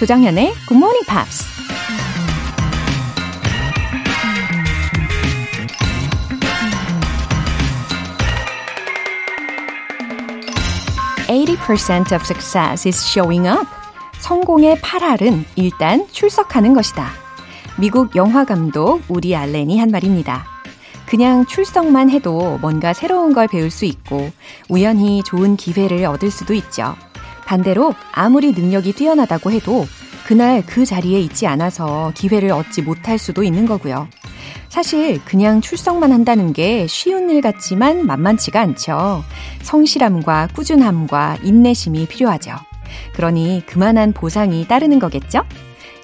조장현의 Good Morning Pops. Eighty percent of success is showing up. 성공의 8할은 일단 출석하는 것이다. 미국 영화 감독 우리 알렌이 한 말입니다. 그냥 출석만 해도 뭔가 새로운 걸 배울 수 있고 우연히 좋은 기회를 얻을 수도 있죠. 반대로 아무리 능력이 뛰어나다고 해도 그날 그 자리에 있지 않아서 기회를 얻지 못할 수도 있는 거고요. 사실 그냥 출석만 한다는 게 쉬운 일 같지만 만만치가 않죠. 성실함과 꾸준함과 인내심이 필요하죠. 그러니 그만한 보상이 따르는 거겠죠?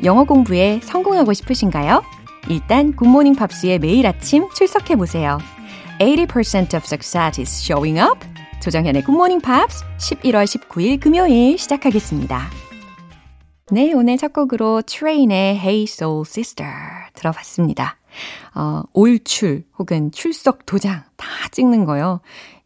영어 공부에 성공하고 싶으신가요? 일단 굿모닝 팝스의 매일 아침 출석해 보세요. 80% of success is showing up. 조정현의 굿모닝 팝스 11월 19일 금요일 시작하겠습니다. 네, 오늘 첫 곡으로 Train의 Hey Soul Sister 들어봤습니다. 어, 올출 혹은 출석 도장 다 찍는 거요.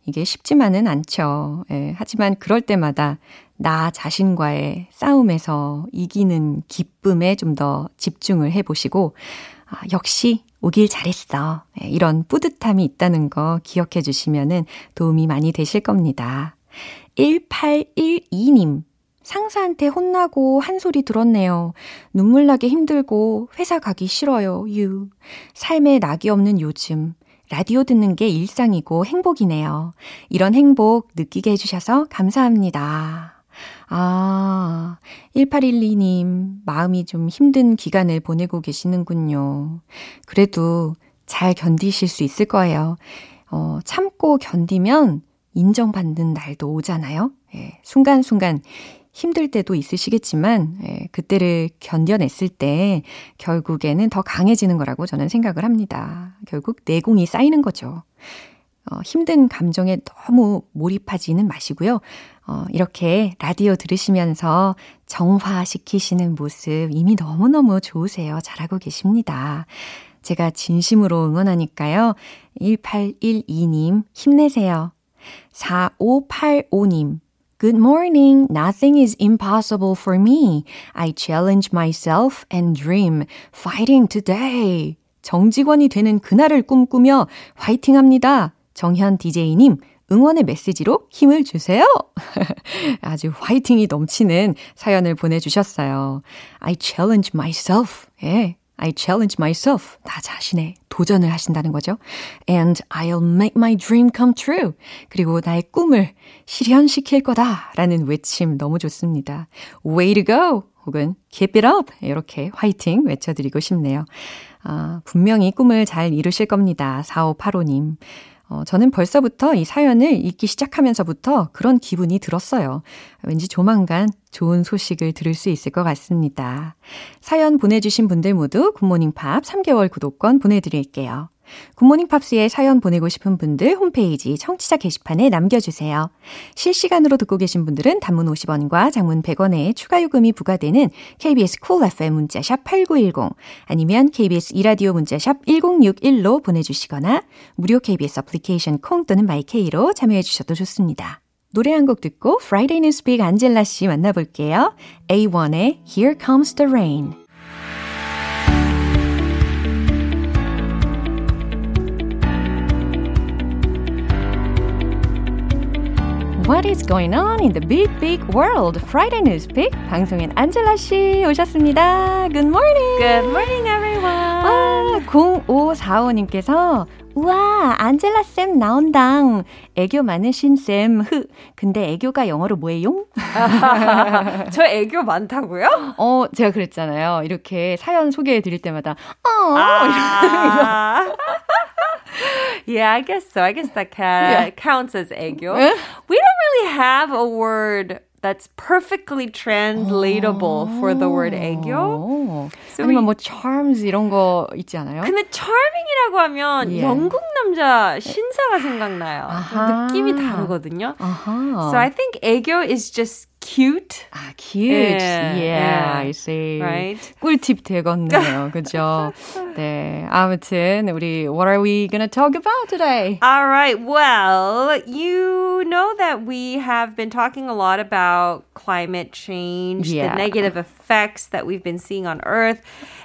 이게 쉽지만은 않죠. 예, 하지만 그럴 때마다 나 자신과의 싸움에서 이기는 기쁨에 좀 더 집중을 해보시고, 아, 역시 오길 잘했어. 예, 이런 뿌듯함이 있다는 거 기억해 주시면은 도움이 많이 되실 겁니다. 1812님. 상사한테 혼나고 한 소리 들었네요. 눈물 나게 힘들고 회사 가기 싫어요. 유. 삶에 낙이 없는 요즘. 라디오 듣는 게 일상이고 행복이네요. 이런 행복 느끼게 해주셔서 감사합니다. 아, 1812님, 마음이 좀 힘든 기간을 보내고 계시는군요. 그래도 잘 견디실 수 있을 거예요. 어, 참고 견디면 인정받는 날도 오잖아요. 예, 순간순간 힘들 때도 있으시겠지만, 예, 그때를 견뎌냈을 때 결국에는 더 강해지는 거라고 저는 생각을 합니다. 결국 내공이 쌓이는 거죠. 어, 힘든 감정에 너무 몰입하지는 마시고요. 어, 이렇게 라디오 들으시면서 정화시키시는 모습 이미 너무너무 좋으세요. 잘하고 계십니다. 제가 진심으로 응원하니까요. 1812님, 힘내세요. 4585님, Good morning. Nothing is impossible for me. I challenge myself and dream. Fighting today. 정직원이 되는 그날을 꿈꾸며 화이팅 합니다. 정현 DJ님, 응원의 메시지로 힘을 주세요. 아주 화이팅이 넘치는 사연을 보내주셨어요. I challenge myself. 예. I challenge myself. 나 자신에 도전을 하신다는 거죠. And I'll make my dream come true. 그리고 나의 꿈을 실현시킬 거다. 라는 외침 너무 좋습니다. Way to go. 혹은 keep it up. 이렇게 화이팅 외쳐드리고 싶네요. 아, 분명히 꿈을 잘 이루실 겁니다. 4585님. 어, 저는 벌써부터 이 사연을 읽기 시작하면서부터 그런 기분이 들었어요. 왠지 조만간 좋은 소식을 들을 수 있을 것 같습니다. 사연 보내주신 분들 모두 굿모닝 팝 3개월 구독권 보내드릴게요. 굿모닝 팝스에 사연 보내고 싶은 분들 홈페이지 청취자 게시판에 남겨주세요. 실시간으로 듣고 계신 분들은 단문 50원과 장문 100원의 추가 요금이 부과되는 KBS cool cool FM 문자샵 8910 아니면 KBS 이라디오 문자샵 1061로 보내주시거나 무료 KBS 애플리케이션 콩 또는 my K로 참여해 주셔도 좋습니다. 노래 한 곡 듣고 Friday Newspeak 안젤라 씨 만나볼게요. A1의 Here Comes the Rain What is going on in the big, big world? Friday Newspeak 방송인 안젤라 씨 오셨습니다. Good morning. Good morning, everyone. 아, 0545님께서 우와, 안젤라 쌤 나온당. 애교 많으신 쌤. 흐. 근데 애교가 영어로 뭐예요? 저 애교 많다고요? 어, 제가 그랬잖아요. 이렇게 사연 소개해 드릴 때마다 어, 아~ yeah, I guess so. I guess that ca- yeah. counts as 애교. we don't really have a word that's perfectly translatable for the word 애교. So 아니면 뭐 charms 이런 거 있지 않아요? 근데 charming이라고 하면 yeah. 영국 남자 신사가 생각나요. 느낌이 다르거든요. So I think 애교 is just cute. 아, cute. Yeah, yeah, I see. Right? 꿀팁 되겠네요. 그죠? 네. 아무튼 우리 what are we going to talk about today? All right. Well, you know that we have been talking a lot about climate change, Yeah. the negative effects that we've been seeing on Earth.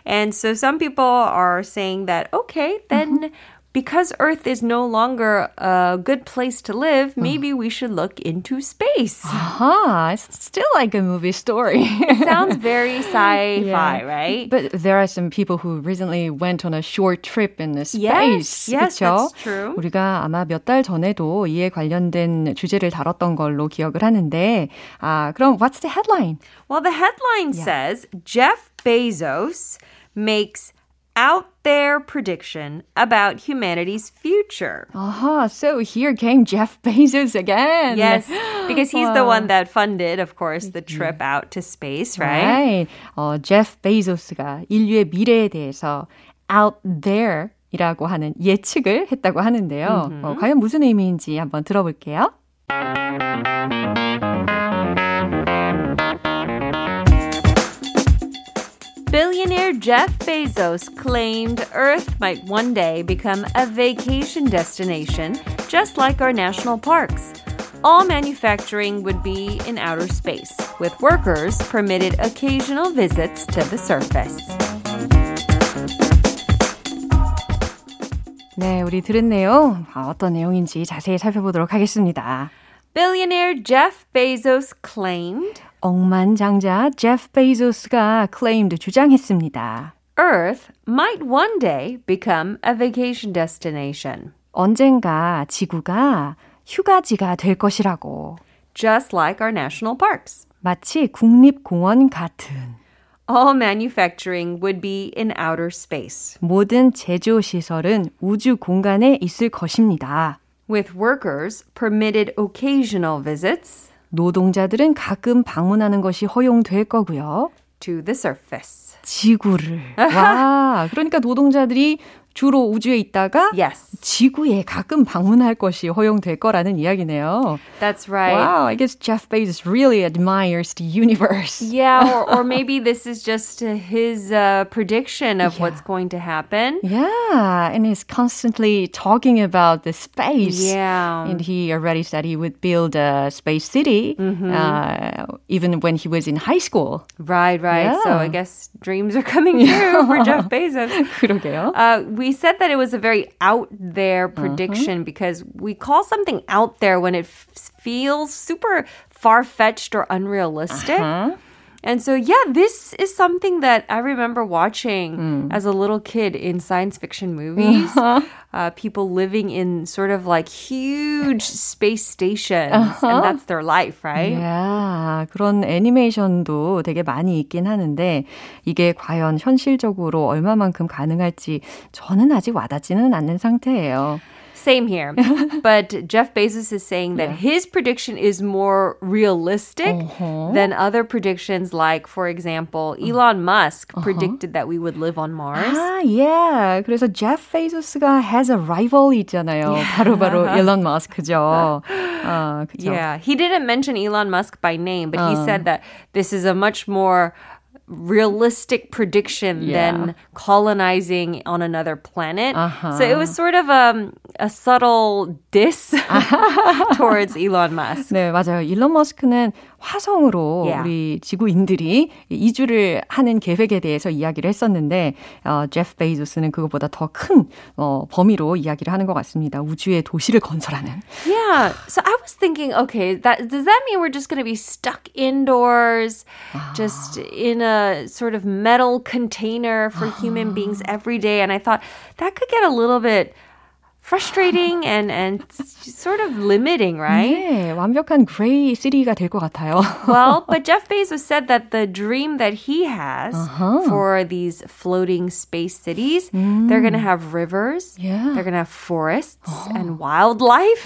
And so some people are saying that, okay, then because Earth is no longer a good place to live, maybe we should look into space. Huh, it's still like a movie story. Sounds very sci-fi, Yeah. right? But there are some people who recently went on a short trip in the Yes, space. yes, 그쵸? that's true. 우리가 아마 몇 달 전에도 이에 관련된 주제를 다뤘던 걸로 기억을 하는데, 아, 그럼 what's the headline? Well, the headline says Jeff Bezos makes out there prediction about humanity's future. Aha, so here came Jeff Bezos again. Yes, because he's the Wow. one that funded, of course, the trip out to space, right? Right. 어, 제프 베이조스가 인류의 미래에 대해서 out there 이라고 하는 예측을 했다고 하는데요. 어, 과연 무슨 의미인지 한번 들어볼게요. Billionaire Jeff Bezos claimed Earth might one day become a vacation destination, just like our national parks. All manufacturing would be in outer space, with workers permitted occasional visits to the surface. 네, 우리 들은 내용 아, 어떤 내용인지 자세히 살펴보도록 하겠습니다. Billionaire Jeff Bezos claimed 억만장자 제프 베이조스가 claimed 주장했습니다. Earth might one day become a vacation destination, 언젠가 지구가 휴가지가 될 것이라고. just like our national parks. 마치 국립공원 같은 All manufacturing would be in outer space, 모든 제조 시설은 우주 공간에 있을 것입니다. with workers permitted occasional visits 노동자들은 가끔 방문하는 것이 허용될 거고요. to the surface. 지구를. 와, 그러니까 노동자들이 주로 우주에 있다가 Yes, 지구에 가끔 방문할 것이 허용될 거라는 이야기네요. that's right. Wow, I guess Jeff Bezos really admires the universe. Yeah, or, or maybe this is just uh, his uh, prediction of what's going to happen. Yeah, and he's constantly talking about the space. Yeah. And he already said he would build a space city uh, even when he was in high school. Right, right. So Yeah. I guess dreams are coming true for Jeff Bezos. 그러게요. Uh, we said that it was a very out there prediction because we call something out there when it f- feels super far fetched or unrealistic. And so, yeah, this is something that I remember watching as a little kid in science fiction movies. Uh, people living in sort of like huge space stations, and that's their life, right? 야, 그런 애니메이션도 되게 많이 있긴 하는데 이게 과연 현실적으로 얼마만큼 가능할지 저는 아직 와닿지는 않는 상태예요. Same here. but Jeff Bezos is saying that his prediction is more realistic than other predictions, like, for example, Elon Musk predicted that we would live on Mars. 아, yeah. 그래서 제프 베이조스가 has a rival 있잖아요. 바로 바로 일론 머스크죠. 아, 그죠. Yeah, he didn't mention Elon Musk by name, but he said that this is a much more realistic prediction Yeah. than colonizing on another planet. Uh-huh. So it was sort of um, a subtle diss towards Elon Musk. 네, 맞아요. 일론 머스크는 화성으로 Yeah. 우리 지구인들이 이주를 하는 계획에 대해서 이야기를 했었는데, 어, 제프 베이조스는 그것보다 더 큰 어, 범위로 이야기를 하는 것 같습니다. 우주에 도시를 건설하는. Yeah. So I was thinking, okay, that does that mean we're just going to be stuck indoors, just in a sort of metal container for human beings every day? And I thought that could get a little bit frustrating and and sort of limiting, right? 네, 완벽한 그레이 시리가 될 것 같아요. Well, but Jeff Bezos said that the dream that he has for these floating space cities, they're going to have rivers, Yeah. they're going to have forests and wildlife.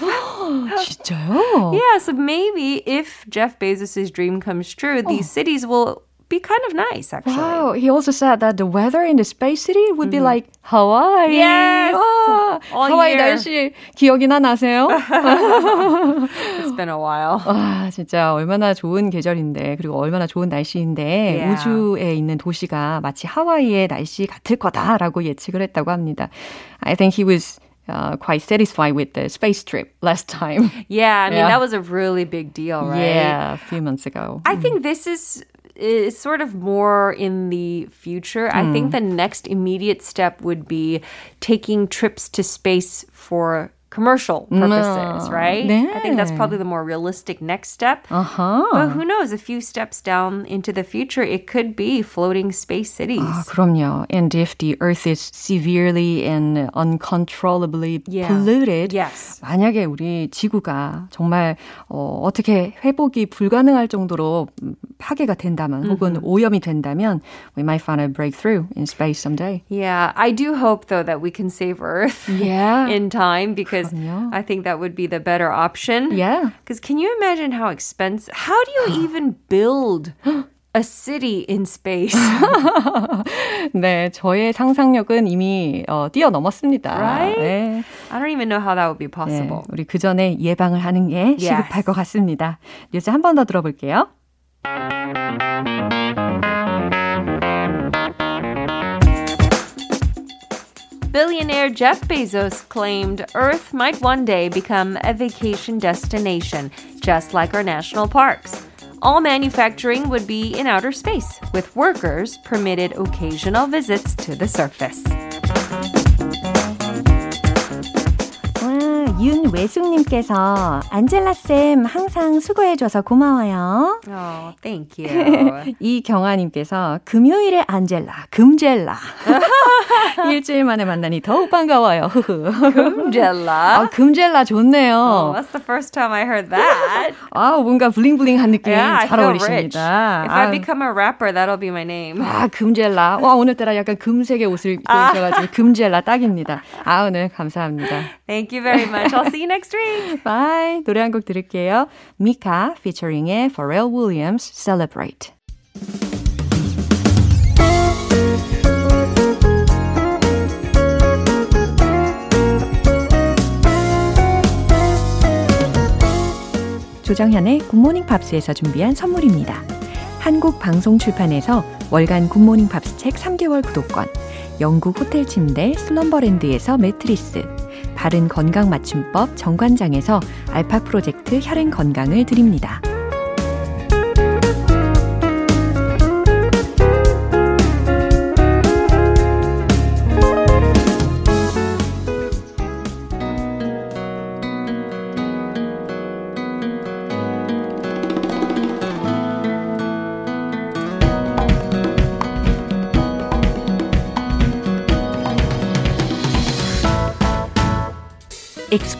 진짜요? Yeah, so maybe if Jeff Bezos' dream comes true, these cities will be kind of nice, actually. Wow. He also said that the weather in the space city would mm-hmm. be like Hawaii. Yes. 와, 하와이 year. 날씨 기억이나 나세요? It's been a while. 와, 진짜 얼마나 좋은 계절인데 그리고 얼마나 좋은 날씨인데 yeah. 우주에 있는 도시가 마치 하와이의 날씨 같을 거다라고 예측을 했다고 합니다. I think he was uh, quite satisfied with the space trip last time. Yeah, I mean, yeah. that was a really big deal, right? Yeah, a few months ago. I mm. think this is is sort of more in the future. Mm. I think hmm. the next immediate step would be taking trips to space for commercial purposes, no. right? 네. I think that's probably the more realistic next step. Uh-huh. But who knows? A few steps down into the future, it could be floating space cities. 아, 그럼요. And if the Earth is severely and uncontrollably yeah. polluted, yes. 만약에 우리 지구가 정말 어, 어떻게 회복이 불가능할 정도로 파괴가 된다면 mm-hmm. 혹은 오염이 된다면 we might find a breakthrough in space someday. Yeah, I do hope though that we can save Earth yeah. in time because because. I think that would be the better option. Yeah. Because can you imagine how expensive? How do you even build? a city in space. 네, 저의 상상력은 이미 어, 뛰어넘었습니다. Right? 네. I don't even know how that would be possible. 네, 우리 그 전에 예방을 하는 게 yes. 시급할 것 같습니다. 뉴스 한 번 더 들어볼게요. Billionaire Jeff Bezos claimed Earth might one day become a vacation destination, just like our national parks. All manufacturing would be in outer space, with workers permitted occasional visits to the surface. 윤외숙님께서 안젤라쌤 항상 수고해줘서 고마워요. Oh, thank you. 이경아님께서 금요일에 안젤라, 금젤라. 일주일 만에 만나니 더욱 반가워요. 금젤라. 아, 금젤라 좋네요. Oh, that's the first time I heard that. 아, 뭔가 블링블링한 느낌 yeah, 잘 어울리십니다. If I become a rapper, that'll be my name. 아, 금젤라. 와, 오늘따라 약간 금색의 옷을 입고 있어가지고 금젤라 딱입니다. 아, 오늘 감사합니다. Thank you very much. I'll see you next week. Bye. 노래 한 곡 들을게요. 미카 featuring의 Pharrell Williams Celebrate. 조정현의 굿모닝 팝스에서 준비한 선물입니다. 한국 방송 출판에서 월간 굿모닝 팝스 책 3개월 구독권, 영국 호텔 침대 슬럼버랜드에서 매트리스, 바른 건강 맞춤법 정관장에서 알파 프로젝트 혈행 건강을 드립니다.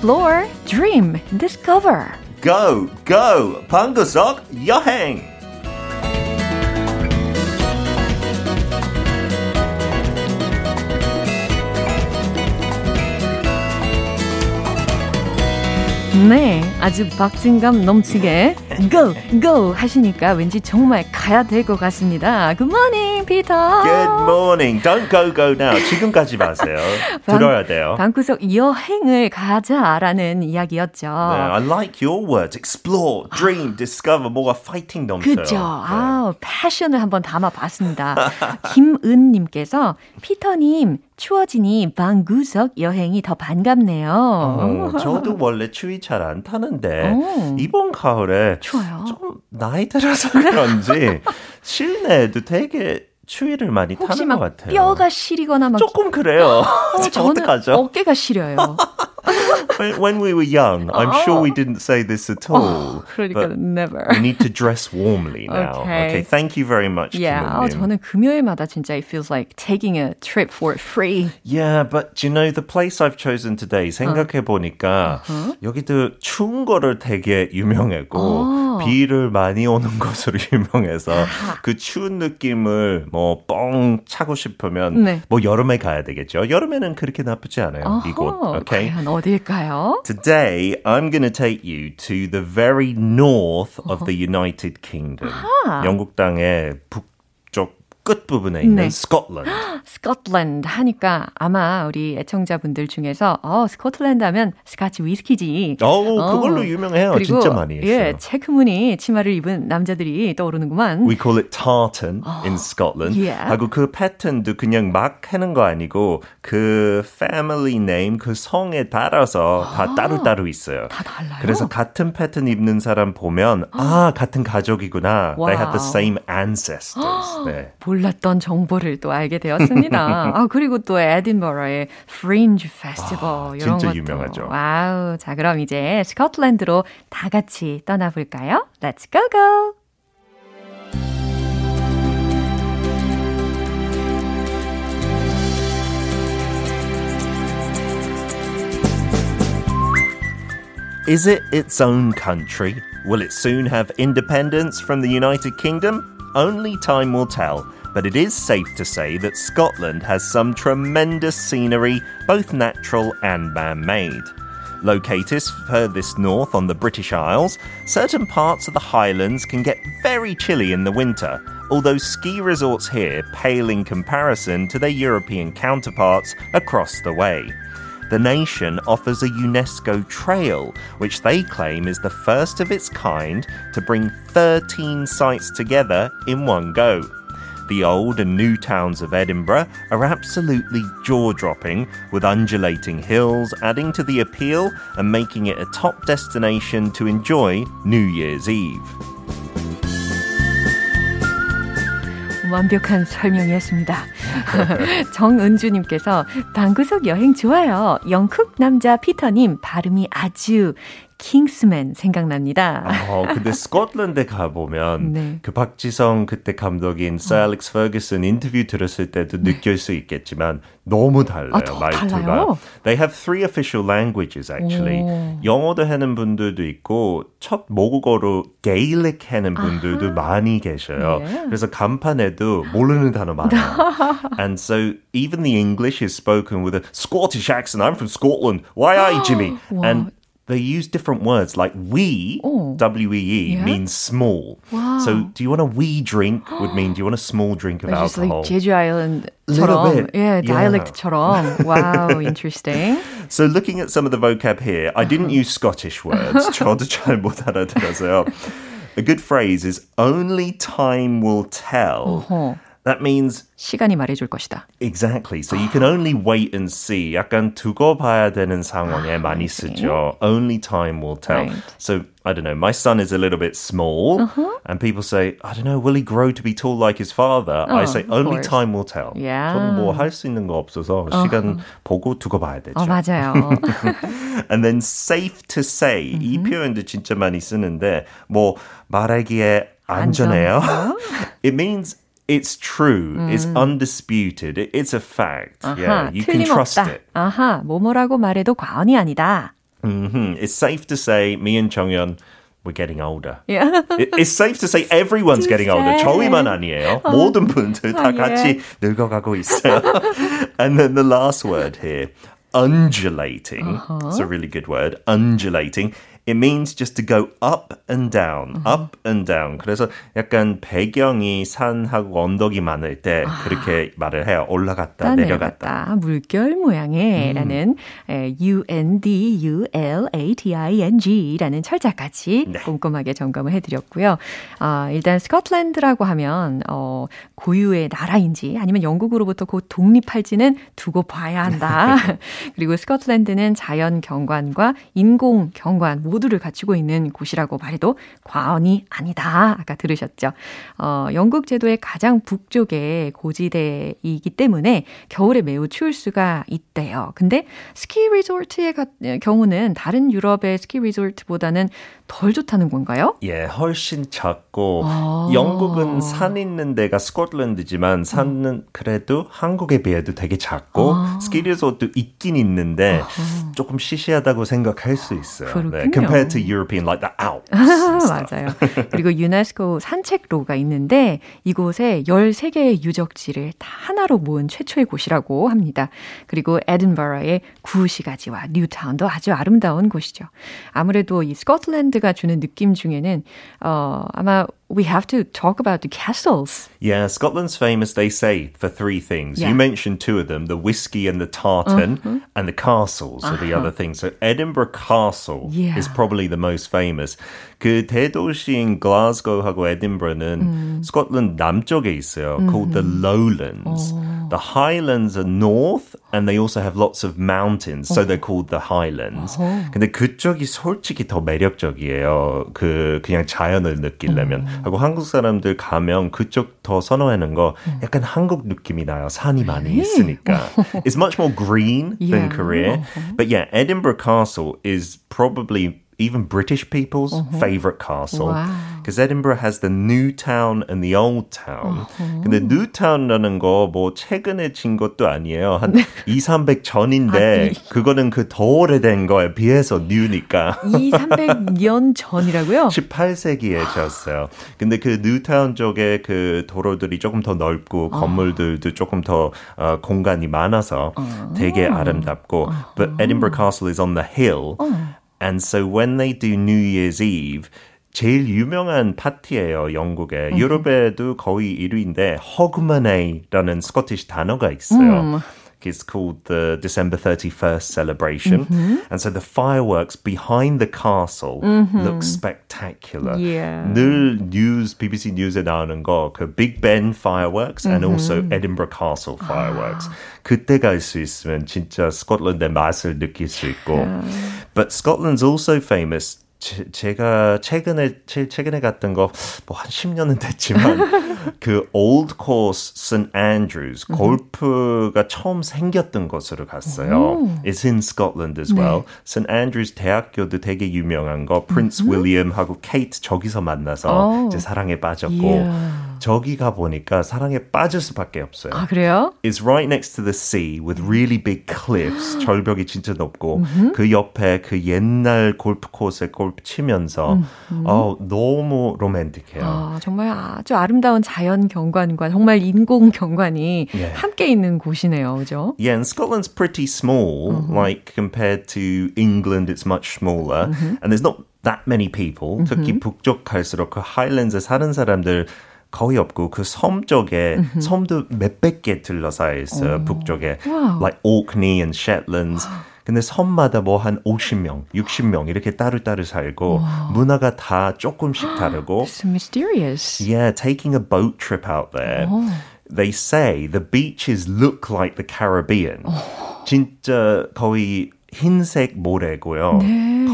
Explore, dream, discover. Go, go! 방구석 여행! 네, 아주 박진감 넘치게 go, go 하시니까 왠지 정말 가야 될 것 같습니다. Good morning, Peter. Good morning. Don't go, go now. 지금까지 마세요. 들어야 돼요. 방구석 여행을 가자라는 이야기였죠. 네, I like your words. Explore, dream, discover. 뭐가 파이팅 넘쳐요. 그죠. 네. 아, 패션을 한번 담아봤습니다. 김은님께서 피터님 추워지니 방구석 여행이 더 반갑네요. 어, 저도 원래 추위 잘 안 타는데 오. 이번 가을에 추워요. 좀 나이 들어서 그런지 실내에도 되게 추위를 많이 타는 것 같아요. 뼈가 시리거나 막 조금 그래요. 어, 저는 어떡하죠? 어깨가 시려요. when, we were young, I'm oh. sure we didn't say this at all. Oh, 그러니까 never. We need to dress warmly now. Okay. okay thank you very much. Yeah. 어, 저는 금요일마다 진짜 it feels like taking a trip for free. Yeah, but you know the place I've chosen today 생각해 보니까 uh-huh. 여기도 추운 거를 되게 유명하고 oh. 비를 많이 오는 것으로 유명해서 그 추운 느낌을 뭐 뻥 차고 싶으면 네. 뭐 여름에 가야 되겠죠. 여름에는 그렇게 나쁘지 않아요. 어허, 이곳. Okay. 과연 어디일까요? Today, I'm going to take you to the very north of the United Kingdom. 영국 땅의 북 끝부분에 있는 네. Scotland. Scotland 하니까 아마 우리 애청자분들 중에서 어, 스코틀랜드 하면 스카치 위스키지. 어, 어. 그걸로 유명해요. 그리고, 진짜 많이 했어요. 예, 체크무늬 치마를 입은 남자들이 떠오르는구만. We call it tartan 어, in Scotland. Yeah. 하고 그 패턴도 그냥 막 하는 거 아니고 그 family name 그 성에 따라서 다 아, 따로따로 있어요. 다 달라요. 그래서 같은 패턴 입는 사람 보면 아, 같은 가족이구나. Wow. They have the same ancestors. 네. 몰랐던 정보를 또 알게 되었습니다. 아, 그리고 또 에딘버러의 Fringe Festival 아, 이런 진짜 것도. 유명하죠. Wow ;. 자, 그럼 이제 스코틀랜드로 다 같이 떠나 볼까요? Let's go go! Is it its own country? Will it soon have independence from the United Kingdom? Only time will tell. But it is safe to say that Scotland has some tremendous scenery, both natural and man made. Located furthest north on the British Isles, certain parts of the Highlands can get very chilly in the winter, although ski resorts here pale in comparison to their European counterparts across the way. The nation offers a UNESCO trail, which they claim is the first of its kind to bring 13 sites together in one go The old and new towns of Edinburgh are absolutely jaw dropping, with undulating hills adding to the appeal and making it a top destination to enjoy New Year's Eve. 완벽한 설명이었습니다. 정은주님께서 방구석 여행 좋아요. 영국 남자 피터님 발음이 아주 킹스맨 생각납니다. 어, 근데 스코틀랜드 가보면 네. 그 박지성 그때 감독인 서 알렉스 퍼거슨 인터뷰 들었을 때도 네. 느낄 수 있겠지만 너무 달라요, 아, 말투가. 달라요? They have three official languages actually. 오. 영어도 하는 분들도 있고 첫 모국어로 게일릭 하는 분들도 아하. 많이 계셔요. 네. 그래서 간판에도 모르는 단어 많아요. And so even the English is spoken with a Scottish accent. I'm from Scotland. Why are you, Jimmy? And they use different words like we, oh. W E E, yeah. means small. Wow. So do you want a wee drink would mean do you want a small drink of alcohol? Like Jeju Island처럼. Yeah, dialect처럼. wow, interesting. So looking at some of the vocab here, I didn't use Scottish words. 저도 잘 못 알아들어서요. A good phrase is only time will tell. Uh-huh. That means 시간이 말해줄 것이다. Exactly. So you can only wait and see. 약간 두고 봐야 되는 상황에 많이 쓰죠. Only time will tell. Right. So I don't know. My son is a little bit small, uh-huh. and people say, I don't know, will he grow to be tall like his father? Oh, I say only time will tell. Yeah. 저는 뭐할 수 있는 거 없어서 uh-huh. 시간 보고 두고 봐야 되죠. 어, 맞아요. and then safe to say uh-huh. 이 표현도 진짜 많이 쓰는데 뭐 말하기에 안전해요. It means it's true. 음. It's undisputed. It, it's a fact. 아하, yeah, you can trust it. 아하, 뭐뭐라고 말해도 과언이 아니다. Mm-hmm. It's safe to say me and 정연 we're getting older. Yeah. It, it's safe to say everyone's getting older. 저희만 아니에요. 어. 모든 분들 다 같이 늙어가고 있어요. and then the last word here, undulating. Uh-huh. It's a really good word. Undulating. It means just to go up and down, mm-hmm. up and down. 그래서 약간 배경이 산하고 언덕이 많을 때 아. 그렇게 말을 해요. 올라갔다, 내려갔다. 내려갔다. 물결 모양의라는 음. U-N-D-U-L-A-T-I-N-G라는 철자까지 네. 꼼꼼하게 점검을 해드렸고요. 어, 일단 스코틀랜드라고 하면 어, 고유의 나라인지 아니면 영국으로부터 곧 독립할지는 두고 봐야 한다. 그리고 스코틀랜드는 자연 경관과 인공 경관 모두 를 갖추고 있는 곳이라고 말해도 과언이 아니다. 아까 들으셨죠? 어, 영국 제도의 가장 북쪽의 고지대이기 때문에 겨울에 매우 추울 수가 있대요. 근데 스키 리조트의 경우는 다른 유럽의 스키 리조트보다는 덜 좋다는 건가요? 예, 훨씬 작고 아~ 영국은 산 있는 데가 스코틀랜드지만 산은 음. 그래도 한국에 비해도 되게 작고 아~ 스키 리조트 있긴 있는데 아~ 조금 시시하다고 생각할 수 있어요. 네, compared to European like the Alps. 맞아요. 그리고 유네스코 산책로가 있는데 이곳에 13개의 유적지를 다 하나로 모은 최초의 곳이라고 합니다. 그리고 에든버러의 구시가지와 뉴타운도 아주 아름다운 곳이죠. 아무래도 이 스코틀랜드 밴드가 주는 느낌 중에는 어 아마 we have to talk about the castles. Yeah, Scotland's famous, they say, for three things. Yeah. You mentioned two of them the whiskey and the tartan, Uh-huh. and the castles are the other things. So, Edinburgh Castle Yeah. is probably the most famous. 그 대도시인 글라스고하고 에딘버러는 스코틀랜드 남쪽에 있어요. Called the Lowlands. The Highlands are north, and they also have lots of mountains, so they're called the Highlands. 근데 그쪽이 솔직히 더 매력적이에요. 그 그냥 자연을 느끼려면 하고 한국 사람들 가면 그쪽 더 선호하는 거 약간 한국 느낌이 나요. 산이 많이 있으니까. It's much more green than Yeah. Korea. But yeah, Edinburgh Castle is probably even British people's favorite castle. Wow. Because Edinburgh has the new town and the old town. 근데 new town이라는 거 뭐 최근에 진 것도 아니에요. 한 2, 300 전인데 그거는 그 더 오래된 거에 비해서 new니까. 2, 300년 전이라고요? 18세기에 지었어요. 근데 그 뉴타운 쪽에 그 도로들이 조금 더 넓고 건물들도 조금 더 어, 공간이 많아서 되게 아름답고 but Edinburgh Castle is on the hill and so when they do New Year's Eve 제일 유명한 파티예요, 영국에. 유럽에도 거의 1위인데 허그머네이라는 스코티시 단어가 있어요. It's called the December 31st celebration. And so the fireworks behind the castle look spectacular. Yeah. 늘 뉴스, BBC 뉴스에 나오는 거, 그 Big Ben fireworks and also Edinburgh Castle fireworks. 그때 갈 수 있으면 진짜 스코틀랜드의 맛을 느낄 수 있고. But Scotland's also famous 제, 제가 최근에 제일 최근에 갔던 거 뭐 한 10년은 됐지만 그 Old Course St Andrews 골프가 처음 생겼던 곳으로 갔어요. It's in Scotland as well. St Andrews 대학교도 되게 유명한 거 프린스 윌리엄하고 케이트 저기서 만나서 이제 사랑에 빠졌고 Yeah. 저기 가 보니까 사랑에 빠질 수밖에 없어요. 아, 그래요? It's right next to the sea with really big cliffs. 절벽이 진짜 높고 그 옆에 그 옛날 골프 코스에 골프 치면서 어, 너무 로맨틱해요. 아, 정말 아주 아름다운 자연 경관과 정말 인공 경관이 예. 함께 있는 곳이네요. 그죠? Yeah, and Scotland's pretty small, like compared to England, it's much smaller, and there's not that many people. 특히 북쪽 갈수록 그 하일랜드에 사는 사람들 거의 없고 그 섬 쪽에 섬도 몇백 개 둘러싸여 있어요. 북쪽에, Wow. like Orkney and Shetlands. 근데 섬마다 뭐 한 50명, 60명 이렇게 따로따로 살고 문화가 다 조금씩 다르고 It's mysterious. Yeah, taking a boat trip out there. They say the beaches look like the Caribbean. 진짜 거의 흰색 모래고요.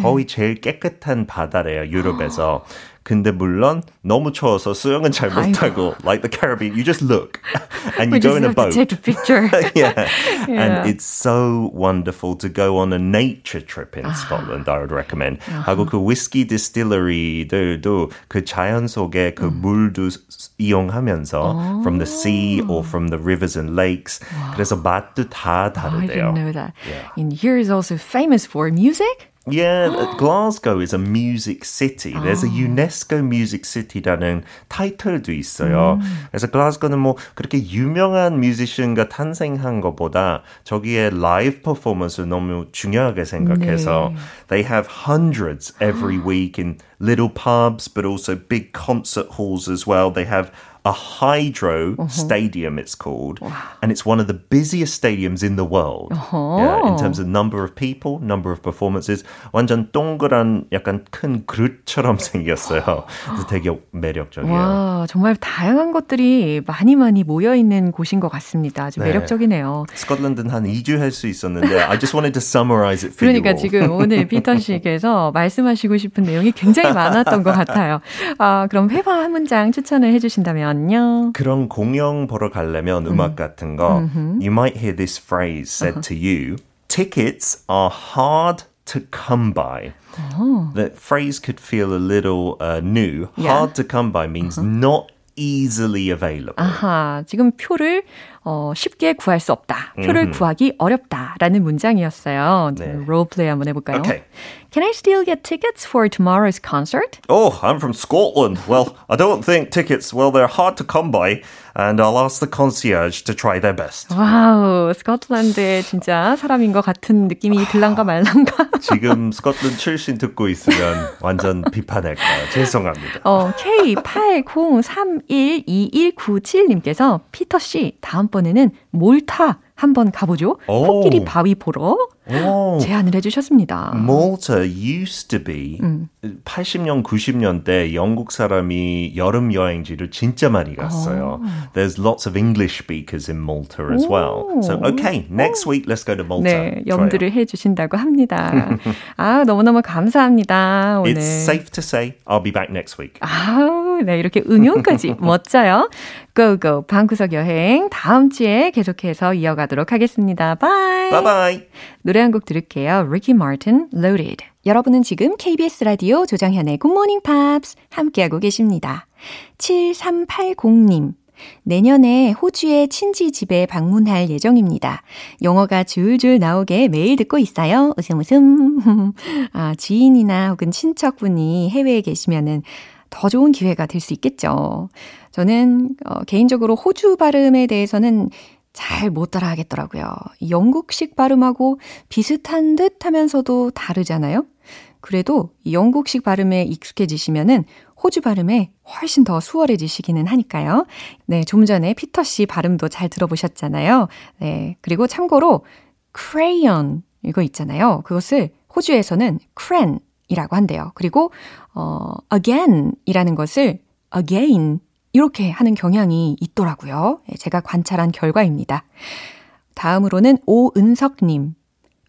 거의 제일 깨끗한 바다래요, 유럽에서. 근데 물론 너무 추워서 수영은 잘 못하고 like the Caribbean, you just look and you We go just in a have to boat. take a picture. yeah. Yeah. And it's so wonderful to go on a nature trip in Scotland, I would recommend. 하고 그 whiskey distillery들도 그 자연 속에 그 물도 스- 이용하면서 from the sea or from the rivers and lakes. 그래서 맛도 다 I 다르대요. didn't know that. Yeah. And here is also famous for music. Yeah, uh, Glasgow is a music city. There's a UNESCO Music City라는 타이틀도 있어요. 그래서 글라스고는 뭐 그렇게 유명한 뮤지션가 탄생한 것보다 저기에 라이브 퍼포먼스를 너무 중요하게 생각해서 they have hundreds every week in little pubs, but also big concert halls as well. They have a hydro stadium, it's called, and it's one of the busiest stadiums in the world. Yeah, in terms of number of people, number of performances. 완전 동그란 약간 큰 그릇처럼 생겼어요. 그래서 되게 매력적이에요. 와, 정말 다양한 것들이 많이 많이 모여 있는 곳인 것 같습니다. 아주 네. 매력적이네요. 스코틀랜드는 한 2주 할 수 있었는데 I just wanted to summarize it for 그러니까 you. 지금 오늘 피터 씨께서 말씀하시고 싶은 내용이 굉장히 많았던 것 같아요. 아, 그럼 회화 한 문장 추천을 해주신다면 요. 그런 공연 보러 가려면 음 악 같은 거 you might hear this phrase said to you tickets are hard to come by. The phrase could feel a little uh, new. Yeah. Hard to come by means not easily available. 아하, 지금 표를 어, 쉽게 구할 수 없다. 표를 구하기 어렵다라는 문장이었어요. 네. 롤플레이 한번 해볼까요? Okay. Can I still get tickets for tomorrow's concert? Oh, I'm from Scotland. Well, I don't think tickets, well, they're hard to come by. and I'll ask the concierge to try their best. 와우, 스코틀랜드의 진짜 사람인 것 같은 느낌이 들랑가 말랑가. 지금 스코틀랜드 출신 듣고 있으면 완전 비판할까요? 죄송합니다. 어, K80312197님께서 피터 씨, 다음번에는 몰타 한번 가보죠. 코끼리 바위 보러 오. 제안을 해주셨습니다. Malta used to be 음. 80년 90년대 영국 사람이 여름 여행지를 진짜 많이 갔어요. 오. There's lots of English speakers in Malta as well. So okay, next week let's go to Malta. 네, 염두를 해주신다고 합니다. 아 너무너무 감사합니다. 오늘. It's safe to say I'll be back next week. 아, 네 이렇게 응용까지 멋져요. Go go 방구석 여행 다음 주에 계속해서 이어가도록 하겠습니다. Bye. Bye bye. 노래 한 곡 들을게요. Ricky Martin, Loaded. 여러분은 지금 KBS 라디오 조정현의 Morning Pops 함께하고 계십니다. 7380님. 내년에 호주의 친지 집에 방문할 예정입니다. 영어가 줄줄 나오게 매일 듣고 있어요. 웃음 웃음. 아, 지인이나 혹은 친척분이 해외에 계시면은 더 좋은 기회가 될 수 있겠죠. 저는 어, 개인적으로 호주 발음에 대해서는 잘 못 따라 하겠더라고요. 영국식 발음하고 비슷한 듯 하면서도 다르잖아요? 그래도 영국식 발음에 익숙해지시면은 호주 발음에 훨씬 더 수월해지시기는 하니까요. 네, 좀 전에 피터 씨 발음도 잘 들어보셨잖아요. 네, 그리고 참고로 crayon 이거 있잖아요. 그것을 호주에서는 cran 이라고 한대요. 그리고 어 again 이라는 것을 again 이렇게 하는 경향이 있더라고요. 예, 제가 관찰한 결과입니다. 다음으로는 오은석 님.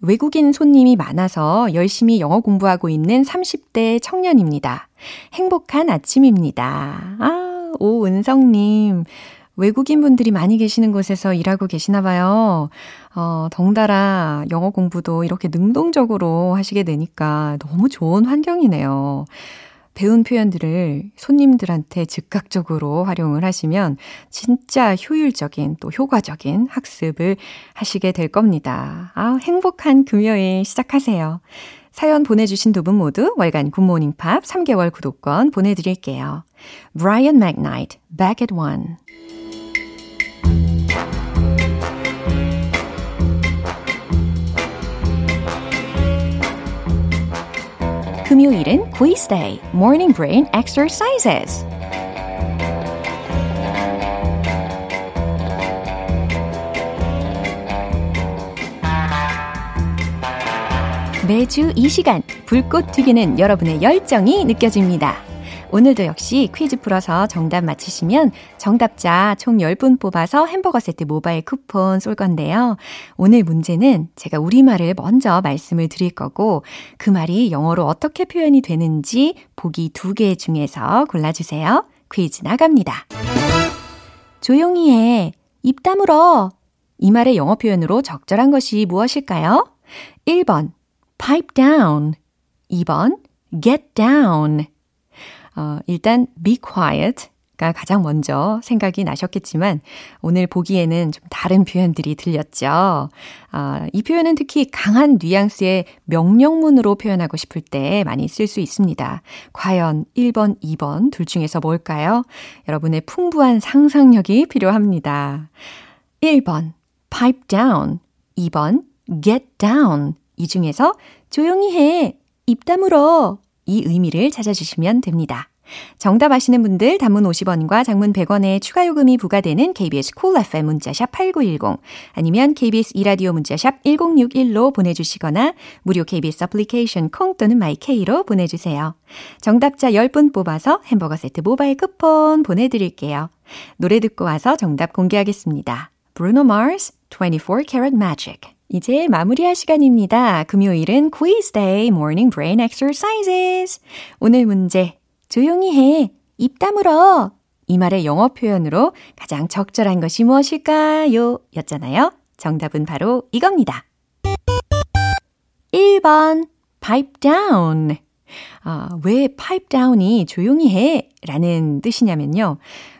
외국인 손님이 많아서 열심히 영어 공부하고 있는 30대 청년입니다. 행복한 아침입니다. 아, 오은석님. 외국인 분들이 많이 계시는 곳에서 일하고 계시나 봐요. 어, 덩달아 영어 공부도 이렇게 능동적으로 하시게 되니까 너무 좋은 환경이네요. 배운 표현들을 손님들한테 즉각적으로 활용을 하시면 진짜 효율적인 또 효과적인 학습을 하시게 될 겁니다. 아, 행복한 금요일 시작하세요. 사연 보내주신 두 분 모두 월간 굿모닝 팝 3개월 구독권 보내드릴게요. Brian McKnight, Back at One. 금요일은 quiz day, morning brain exercises. 매주 이 시간 불꽃 튀기는 여러분의 열정이 느껴집니다. 오늘도 역시 퀴즈 풀어서 정답 맞히시면 정답자 총 10분 뽑아서 햄버거 세트 모바일 쿠폰 쏠 건데요. 오늘 문제는 제가 우리말을 먼저 말씀을 드릴 거고 그 말이 영어로 어떻게 표현이 되는지 보기 두 개 중에서 골라주세요. 퀴즈 나갑니다. 조용히 해. 입 다물어. 이 말의 영어 표현으로 적절한 것이 무엇일까요? 1번 pipe down 2번 get down 어, 일단 be quiet 가 가장 먼저 생각이 나셨겠지만 오늘 보기에는 좀 다른 표현들이 들렸죠. 아, 이 표현은 특히 강한 뉘앙스의 명령문으로 표현하고 싶을 때 많이 쓸 수 있습니다. 과연 1번, 2번 둘 중에서 뭘까요? 여러분의 풍부한 상상력이 필요합니다. 1번, pipe down. 2번, get down. 이 중에서 조용히 해. 입 다물어. 이 의미를 찾아주시면 됩니다. 정답 아시는 분들 단문 50원과 장문 100원의 추가 요금이 부과되는 KBS 콜 cool FM 문자샵 8910 아니면 KBS 이라디오 문자샵 1061로 보내주시거나 무료 KBS 애플리케이션 콩 또는 마이케이로 보내주세요. 정답자 10분 뽑아서 햄버거 세트 모바일 쿠폰 보내드릴게요. 노래 듣고 와서 정답 공개하겠습니다. Bruno Mars, 24 Karat Magic 이제 마무리할 시간입니다. 금요일은 quiz day morning brain exercises. 오늘 문제 조용히 해. 입 다물어. 이 말의 영어 표현으로 가장 적절한 것이 무엇일까요? 였잖아요. 정답은 바로 이겁니다. 1번 pipe down. 아, 왜 pipe down이 조용히 해? 라는 뜻이냐면요.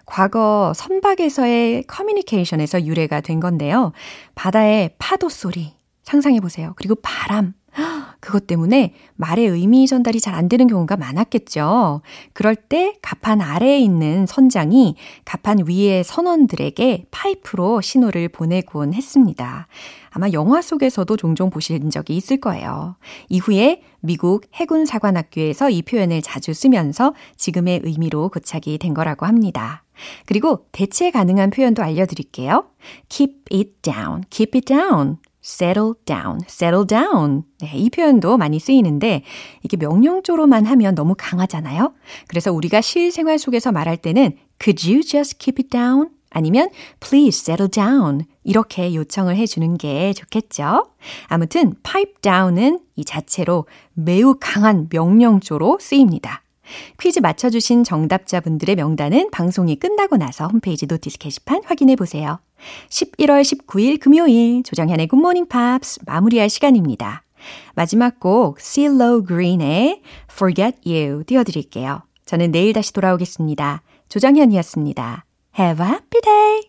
과거 선박에서의 커뮤니케이션에서 유래가 된 건데요. 바다의 파도 소리 상상해 보세요. 그리고 바람. 그것 때문에 말의 의미 전달이 잘 안 되는 경우가 많았겠죠. 그럴 때 가판 아래에 있는 선장이 가판 위의 선원들에게 파이프로 신호를 보내곤 했습니다. 아마 영화 속에서도 종종 보신 적이 있을 거예요. 이후에 미국 해군 사관학교에서 이 표현을 자주 쓰면서 지금의 의미로 고착이 된 거라고 합니다. 그리고 대체 가능한 표현도 알려드릴게요. keep it down, keep it down. settle down, settle down. 네, 이 표현도 많이 쓰이는데 이게 명령조로만 하면 너무 강하잖아요. 그래서 우리가 실생활 속에서 말할 때는 could you just keep it down? 아니면 please settle down 이렇게 요청을 해주는 게 좋겠죠. 아무튼 pipe down은 이 자체로 매우 강한 명령조로 쓰입니다. 퀴즈 맞춰주신 정답자분들의 명단은 방송이 끝나고 나서 홈페이지 notice 게시판 확인해 보세요. 11월 19일 금요일 조정현의 굿모닝 팝스 마무리할 시간입니다. 마지막 곡 CeeLo Green의 Forget You 띄워드릴게요. 저는 내일 다시 돌아오겠습니다. 조정현이었습니다. Have a happy day!